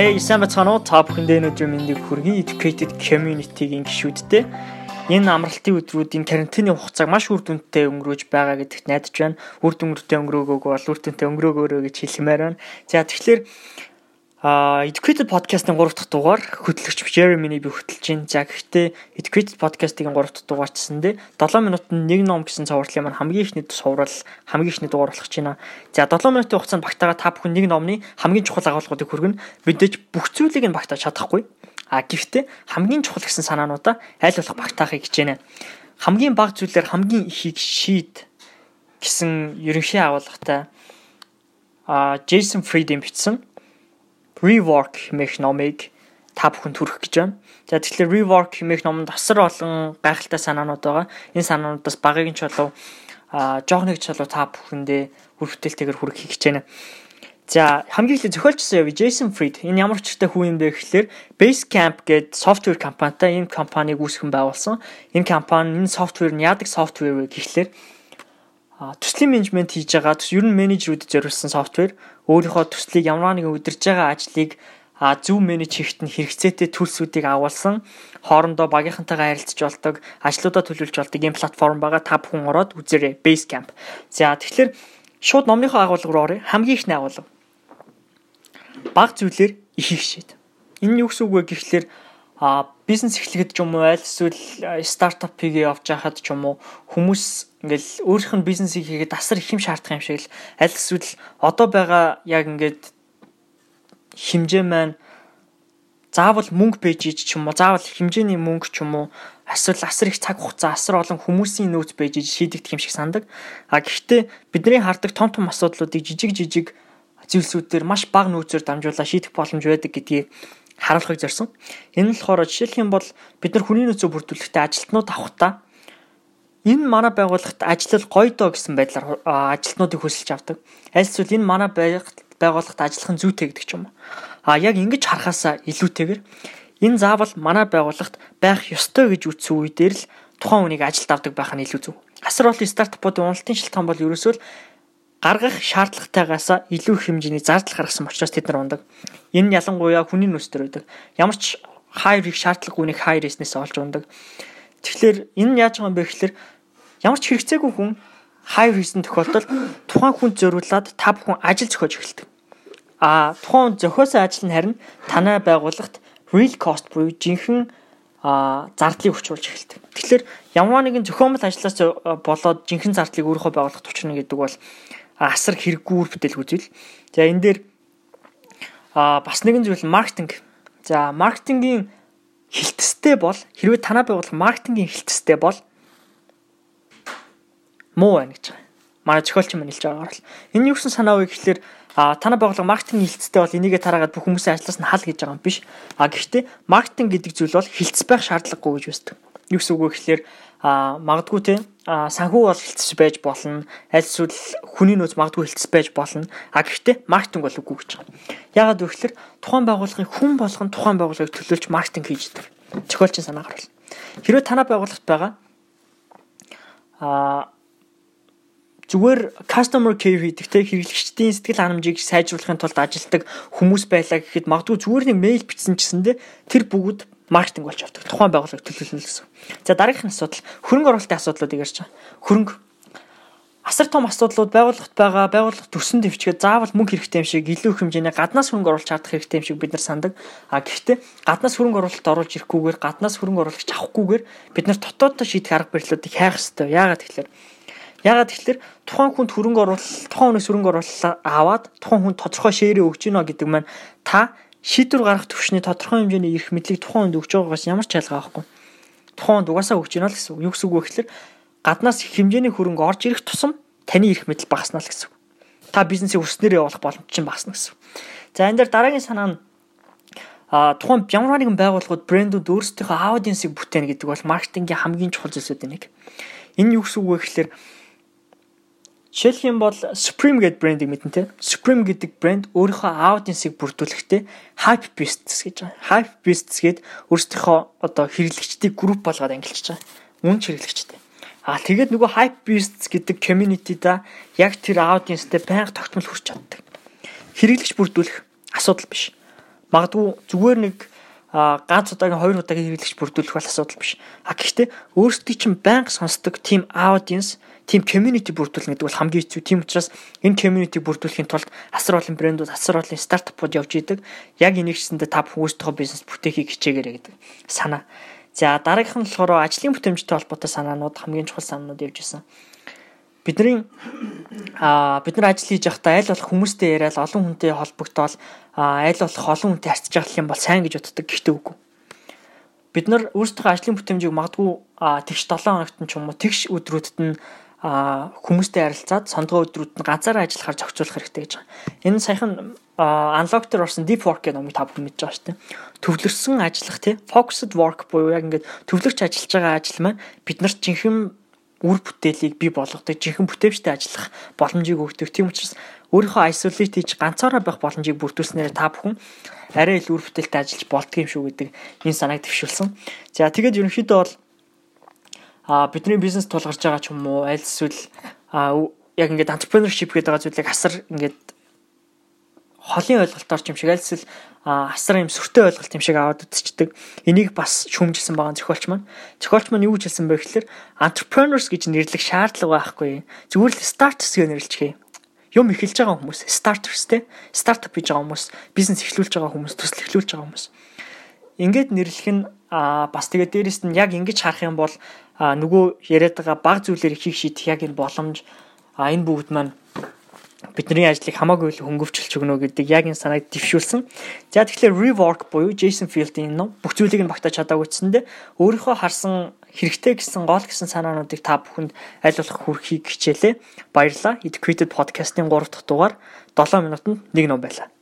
Hey, сайн бацгаана уу? Та бүхэндээ өнөөдөр мэндийг хүргэе. Educated Community-гийн гишүүдтэй. Энэ амралтын өдрүүд энэ карантины хугацааг маш үр дүнтэй өнгөрөөж байгаа гэдэгт найдаж байна. Үр дүнтэй өнгөрөөгөөг бол үр дүнтэй өнгөрөөгөөрөө гэж хэлмээр байна. За тэгэхээр А Educated podcast-ын 3 дахь дугаар хөтлөгч Jeremy-ний би хөтлөж байна. За гэхдээ Educated podcast-ийн 3 дахь дугаарчсандээ 7 минутанд нэг ном гэсэн цувралын маань хамгийн ихний цуврал хамгийн ихний дугаар болох гэж байна. За 7 минутын хугацаанд багтаага та бүхэн нэг номны хамгийн чухал агуулгуудыг хүргэнэ. Мэдээж бүх зүйлийг нь багтааж чадахгүй. А гэхдээ хамгийн чухал гэсэн санаануудаа аль болох багтаахыг хичээнэ. Хамгийн бага зүйлээр хамгийн ихийг шийд гэсэн ерөнхий агуулгатай а Jason Fried-ийн бичсэн rework хэмээх номыг та бүхэнд хүргэх гэж байна. За тэгэхээр rework хэмээх номонд асар олон гайхалтай санаанууд байгаа. Энэ санаануудаас багыг нь чулуу а жоохныг чулуу та бүхэндээ үр бүтээлтэйгээр хүргэх гэж байна. За хамгийн ихний зохиолчсон яв Jason Fried. Энэ ямар ч ихтэй хүн юм бэ гэхэлэр Basecamp гэдэг software компанитай энэ компанийг үүсгэн байгуулсан. Энэ компани энэ софтвер нь яадаг софтвер вэ гэхэлэр төслийн менежмент хийж байгаа ер нь менежерүүдэд зориулсан софтвер өөрийнхөө төслийг ямар нэгэн удирж байгаа ажлыг зөв менеж хийхэд нь хэрэгцээтэй төлсүүдийг агуулсан хоорондоо багийнхантайгаа харилцаж болдог ажлуудаа төлөвлөж болдог ийм платформ байгаа та бүхэн ороод үзээрэй Basecamp. За тэгэхээр шууд номныхоо агуулга руу оръё. Хамгийн ихний агуулга. Баг зүйлээр их их шийд. Энэ юу гэсэн үг вэ гэхлээр а бизнес эхлэхэд ч юм уу аль эсвэл стартапыг явж байхад ч юм уу хүмүүс ингээл өөрийнх нь бизнесийг хийгээд асар их юм шаардах юм шиг л аль эсвэл одоо байгаа яг ингээд хэмжээ маань заавал мөнгө бэж иж ч юм уу заавал хэмжээний мөнгө ч юм уу эсвэл асар их цаг хугацаа асар олон хүмүүсийн нөөц бэж иж шийдэгдэх юм шиг сандаг. А гэхдээ бидний хардаг том том асуудлуудыг жижиг жижиг зүйлсүүдээр маш бага нөөцөөр дамжуулаад шийдэх боломж байдаг гэдгийг харуулахыг зорьсон. Энэ нь болохоор жишээлх юм бол бид нар хүний нөөцөө бүрдүүлэхдээ ажилтнууд авахтаа энэ манай байгууллагт ажиллал гоё доо гэсэн байдлаар ажилтнуудыг хөсөлж авдаг. Аль эсвэл энэ манай байгууллагт ажиллах нь зүйтэй гэдэг ч юм уу. А яг ингэж харахаасаа илүүтэйгээр энэ заавал манай байгууллагт байх ёстой гэж үзсэн үедэр л тухайн хүнийг ажилд авдаг байх нь илүү зөв. Асар олон стартапуудын уналтын шилтгаан бол ерөөсөө л гаргах шаардлагатайгаас илүү их хэмжээний зардал гаргасан учраас тэд нар ундаг. Энэ нь ялангуяа хүний нөөц төр байдаг. Ямар ч хайр их шаардлагагүй нэг хайр эснээс олж ундаг. Тэгэхээр энэ нь яаж байгаа юм бэ гэхээр ямар ч хэрэгцээгүй хүн хайр хийсэн тохиолдолд тухайн хүнд зориулаад та бүхэн ажил зохиож эхэлдэг. А тухайн зохиосон ажил нь харин танай байгууллагт real cost буюу жинхэнэ а зардлыг хүчруулж эхэлдэг. Тэгэхээр ямар нэгэн зохиомжтой ажлаас болоод жинхэнэ зардлыг өөрийнхөө байгууллагт учрна гэдэг бол асар хэрэггүй үр бүтээл үзэл. За энэ дээр а бас нэгэн зүйл маркетинг. За маркетингийн хилтэстэй бол хэрвээ танаа байгуулах маркетингийн хилтэстэй бол муу байна гэж байгаа. Манай зохиолч юм хэлж байгаагаар л. Энэ юу гэсэн санаа вэ гэхэлэр а танаа байгуулах маркетинг хилцтэй бол энийгээ тараагаад бүх хүмүүсийн ажлаас нь хал гэж байгаа юм биш. А гэхдээ маркетинг гэдэг зүйл бол хилцэх байх шаардлагагүй гэж үздэг. Юу гэсэн үг вэ гэхэлэр а магадгүй те санхүү бол хилцэж байж болно аль эсвэл хүний нөөц магадгүй хилцэж байж болно а гэхдээ маркетинг бол үгүй гэж байна. Яагаад вэ гэхээр тухайн байгууллагын хүн болгон тухайн байгууллагыг төлөөлж маркетинг хийж идэг. Зохиолчийн санаа гарвал. Хэрвээ танай байгууллагт байгаа а зүгээр customer care хийдэг те хэрэглэгчдийн сэтгэл ханамжийг сайжруулахын тулд ажилтдаг хүмүүс байлаа гэхэд магадгүй зүгээр нэг мэйл бичсэн гэсэндэ тэр бүгд маркетинг болж авдаг. Тухайн байгууллагыг төлөвлөнө гэсэн. За дараагийн асуудал хөрөнгө оруулалтын асуудлуудыг ярьж байгаа. Хөрөнгө асар том асуудлууд байгууллагт байгаа байгууллага төсөн дэвчгээд заавал мөнгө хэрэгтэй юм шиг илүү их хэмжээний гаднаас хөрөнгө оруулж чадах хэрэгтэй юм шиг бид нар сандаг. А гэхдээ гаднаас хөрөнгө оруулалт оруулж ирэхгүйгээр гаднаас хөрөнгө оруулагч авахгүйгээр бид нар дотооддоо шийдэх арга барилуудыг хайх хэрэгтэй. Яагаад тэгэхээр Ягаад тэгэхээр тухайн хүнд хөрөнгө оруулалт тухайн хүнээс хөрөнгө оруулалт аваад тухайн хүнд тодорхой шээрээ өгч гинэ гэдэг маань та шийдвэр гаргах төвшний тодорхой хэмжээний эрх мэдлийг тухайн хүнд өгч байгаагаас ямар ч ялгаа байхгүй. Тухайн хүнд угаасаа өгч байна л гэсэн үг. Юу гэсэн үг вэ гэхээр гаднаас их хэмжээний хөрөнгө орж ирэх тусам таны эрх мэдэл багаснаа л гэсэн үг. Та бизнесийг өснөр явуулах боломж чинь багасна гэсэн. За энэ дээр дараагийн санаа нь а тухайн ямар нэгэн байгууллагууд брэндүүд өөрсдийнхөө аудиенсыг бүтээнэ гэдэг бол маркетингийн хамгийн чухал зүйлсүүдийн нэг. Энэ юу гэсэн үг вэ гэхээр Жишээлх юм бол Supreme гэдэг брендийг мэднэ те. Supreme гэдэг брэнд өөрийнхөө аудиенсыг бүрдүүлэхдээ Hype Beasts гэж байгаа. Hype Beasts гээд өөрсдийнхөө одоо хэрэглэгчдийг групп болгоод ангилчихж байгаа. Үнч хэрэглэгчтэй. Аа тэгээд нөгөө Hype Beasts гэдэг community-да яг тэр аудиенстэй байнга тогтмол хүрч чаддаг. Хэрэглэгч бүрдүүлэх асуудал биш. магадгүй зүгээр нэг ганц удаагийн хоёр удаагийн хэрэглэгч бүрдүүлэх бол асуудал биш. А гэхдээ өөрсдий чинь байнга сонсдог team audience, team community бүрдүүлнэ гэдэг бол хамгийн хэцүү. Тийм учраас энэ community бүрдүүлэхийн тулд асар олон брэндүүд, асар олон стартапууд явж идэг. Яг энийг гэсэндээ та өөрсдөө бизнес бүтэхийг хичээгээрэй гэдэг санаа. За дараагийнх нь болохоор ажлын бүтээмжтэй холбоотой санаанууд хамгийн чухал санаанууд явж исэн бидний а бид нар ажил хийж байхдаа аль болох хүмүүстэй яриад олон хүнтэй холбогдоод аль болох олон хүнтэй харьцаж явах юм бол сайн гэж боддог гэхдээ үгүй. Бид нар өөрсдөө ажлын бүтээмжийг магадгүй тэгш 7 хоногт нь ч юм уу тэгш өдрүүдэд нь хүмүүстэй харилцаад сондгоо өдрүүд нь ганцаараа ажиллахаар зохицуулах хэрэгтэй гэж байгаа. Энэ саяхан unlock дээр орсон deep work гэх номыг та бүхэн мэдж байгаа шүү дээ. Төвлөрсөн ажиллах тий focused work буюу яг ингээд төвлөрч ажиллаж байгаа ажил маань бид нарт жинхэнэ үр бүтээлийг бий болгодог жинхэнэ бүтээмжтэй ажиллах боломжийг өгдөг. Тийм учраас өөрийнхөө isolate хийж ганцаараа байх боломжийг бүрдүүлснээр та бүхэн арай илүү үр бүтээлтэй ажиллаж болдго юм шүү гэдэг энэ санааг төвшүүлсэн. За тэгээд ерөнхийдөө бол а бидний бизнес тулгарч байгаа ч юм уу аль эсвэл яг ингээд entrepreneurship гэдэг байгаа зүйлийг асар ингээд холын ойлголтоор юм шиг аль эсвэл асар юм сүртэй ойлголт юм шиг аваад үзчихдэг. Энийг бас шүүмжилсэн байгаа зохиолч маань. Зохиолч маань юу гэж хэлсэн бэ гэхээр entrepreneurs гэж нэрлэх шаардлага байхгүй. Зүгээр л starters гэж нэрлэчихье. Юм эхэлж байгаа хүмүүс starters те стартап хийж байгаа хүмүүс, бизнес эхлүүлж байгаа хүмүүс, төсөл эхлүүлж байгаа хүмүүс. Ингээд нэрлэх нь бас тэгээд дээрэс нь яг ингэж харах юм бол нөгөө яриад байгаа баг зүйлээр ихийг шийдэх яг энэ боломж энэ бүгд маань бидний ажлыг хамаагүй л хөнгөвчлж өгнө гэдэг яг энэ санааг дэвшүүлсэн. За тэгэхээр rework буюу Jason Field-ийн ном бүх зүйлийг нь багтааж чадаагүй гэсэндэ өөрийнхөө харсан хэрэгтэй гэсэн гол гэсэн санаануудыг та бүхэнд аль болох хүрхийг хичээлээ. Баярлалаа. Educated podcast-ийн 3 дахь дугаар 7 минутанд нэг ном байлаа.